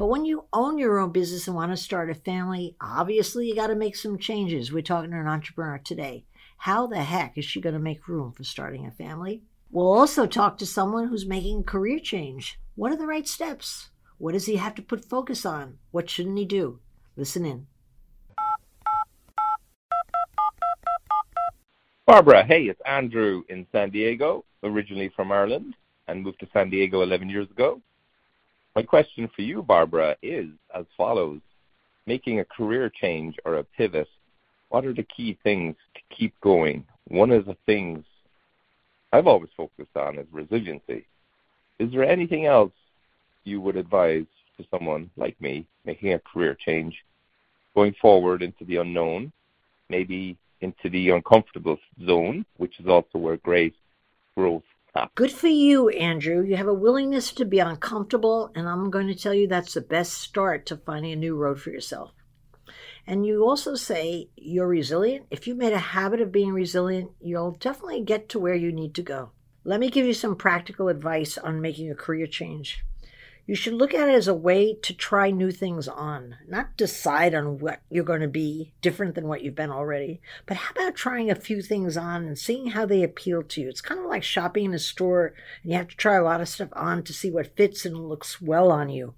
But when you own your own business and want to start a family, obviously you got to make some changes. We're talking to an entrepreneur today. How the heck is she going to make room for starting a family? We'll also talk to someone who's making a career change. What are the right steps? What does he have to put focus on? What shouldn't he do? Listen in. Barbara, hey, it's Andrew in San Diego, originally from Ireland, and moved to San Diego 11 years ago. My question for you, Barbara, is as follows. Making a career change or a pivot, what are the key things to keep going? One of the things I've always focused on is resiliency. Is there anything else you would advise to someone like me making a career change, going forward into the unknown, maybe into the uncomfortable zone, which is also where great growth Uh, good for you, Andrew. You have a willingness to be uncomfortable, and I'm going to tell you that's the best start to finding a new road for yourself. And you also say you're resilient. If you made a habit of being resilient, you'll definitely get to where you need to go. Let me give you some practical advice on making a career change. You should look at it as a way to try new things on, not decide on what you're going to be different than what you've been already. But how about trying a few things on and seeing how they appeal to you? It's kind of like shopping in a store and you have to try a lot of stuff on to see what fits and looks well on you.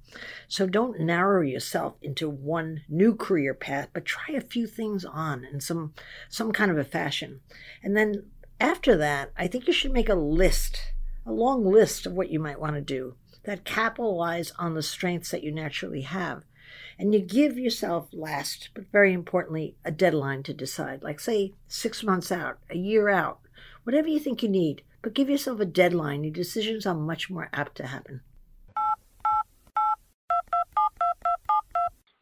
So don't narrow yourself into one new career path, but try a few things on in some some kind of a fashion. And then after that, I think you should make a list, a long list of what you might want to do that capitalize on the strengths that you naturally have. And you give yourself, last but very importantly, a deadline to decide, like say six months out, a year out, whatever you think you need, but give yourself a deadline. Your decisions are much more apt to happen.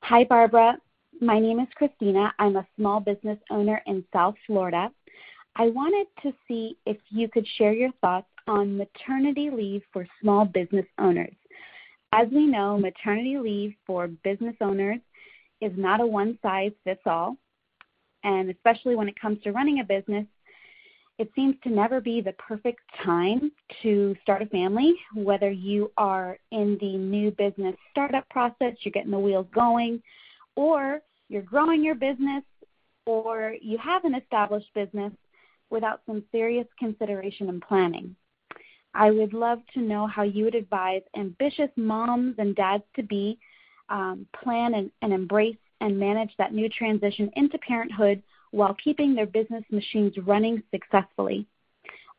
Hi, Barbara. My name is Christina. I'm a small business owner in South Florida. I wanted to see if you could share your thoughts on maternity leave for small business owners. As we know, maternity leave for business owners is not a one size fits all. And especially when it comes to running a business, it seems to never be the perfect time to start a family, whether you are in the new business startup process, you're getting the wheels going, or you're growing your business, or you have an established business without some serious consideration and planning. I would love to know how you would advise ambitious moms and dads to be um, plan and, and embrace and manage that new transition into parenthood while keeping their business machines running successfully.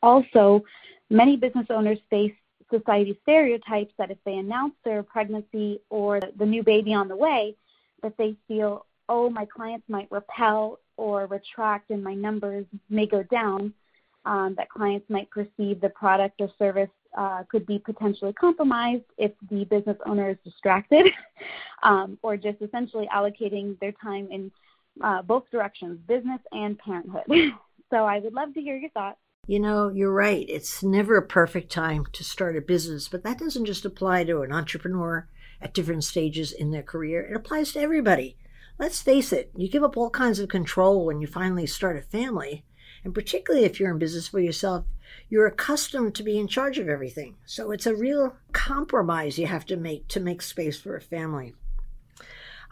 Also, many business owners face society stereotypes that if they announce their pregnancy or the new baby on the way, that they feel, oh, my clients might repel or retract and my numbers may go down that clients might perceive the product or service uh, could be potentially compromised if the business owner is distracted um, or just essentially allocating their time in uh, both directions, business and parenthood. so I would love to hear your thoughts. You know, you're right. It's never a perfect time to start a business, but that doesn't just apply to an entrepreneur at different stages in their career. It applies to everybody. Let's face it, you give up all kinds of control when you finally start a family. And particularly if you're in business for yourself, you're accustomed to be in charge of everything. So it's a real compromise you have to make to make space for a family.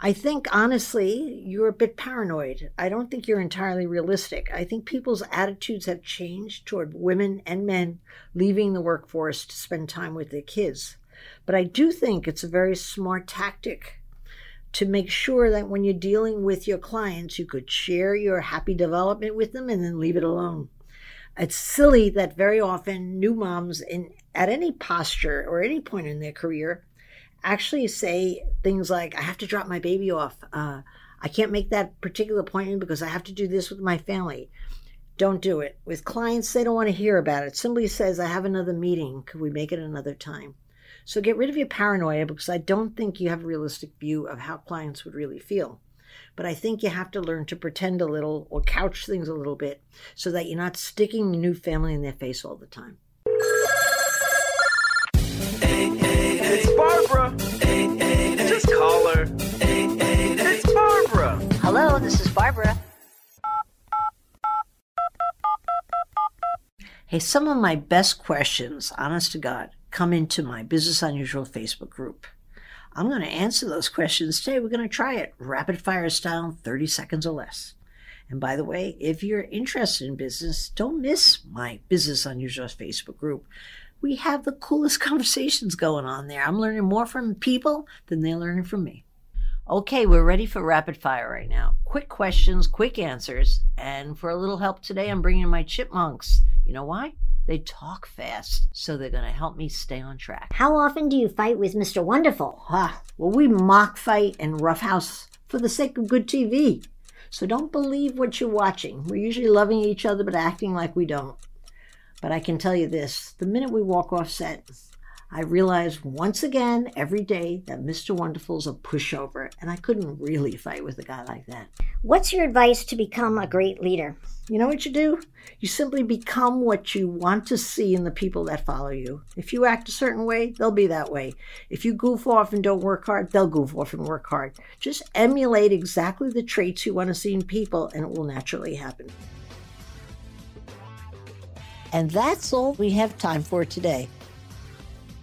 I think honestly, you're a bit paranoid. I don't think you're entirely realistic. I think people's attitudes have changed toward women and men leaving the workforce to spend time with their kids. But I do think it's a very smart tactic to make sure that when you're dealing with your clients, you could share your happy development with them and then leave it alone. It's silly that very often new moms in at any posture or any point in their career actually say things like, "I have to drop my baby off. Uh, I can't make that particular appointment because I have to do this with my family." Don't do it. With clients, they don't want to hear about it. Somebody says, "I have another meeting. Could we make it another time?" So get rid of your paranoia because I don't think you have a realistic view of how clients would really feel. But I think you have to learn to pretend a little or couch things a little bit so that you're not sticking your new family in their face all the time. Hey, hey, it's Barbara. Hey, hey, just call her. Hey, hey, it's Barbara. Hello, this is Barbara. Hey, some of my best questions, honest to God, come into my Business Unusual Facebook group. I'm going to answer those questions today. We're going to try it rapid fire style, 30 seconds or less. And by the way, if you're interested in business, don't miss my Business Unusual Facebook group. We have the coolest conversations going on there. I'm learning more from people than they're learning from me. Okay, we're ready for rapid fire right now. Quick questions, quick answers. And for a little help today, I'm bringing my chipmunks. You know why? They talk fast, so they're going to help me stay on track. How often do you fight with Mr. Wonderful? Ah, well, we mock fight and roughhouse for the sake of good TV. So don't believe what you're watching. We're usually loving each other but acting like we don't. But I can tell you this the minute we walk off set, I realize once again every day that Mr. Wonderful's a pushover, and I couldn't really fight with a guy like that. What's your advice to become a great leader? You know what you do? You simply become what you want to see in the people that follow you. If you act a certain way, they'll be that way. If you goof off and don't work hard, they'll goof off and work hard. Just emulate exactly the traits you want to see in people, and it will naturally happen. And that's all we have time for today.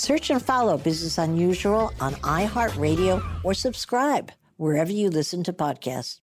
Search and follow Business Unusual on iHeartRadio or subscribe wherever you listen to podcasts.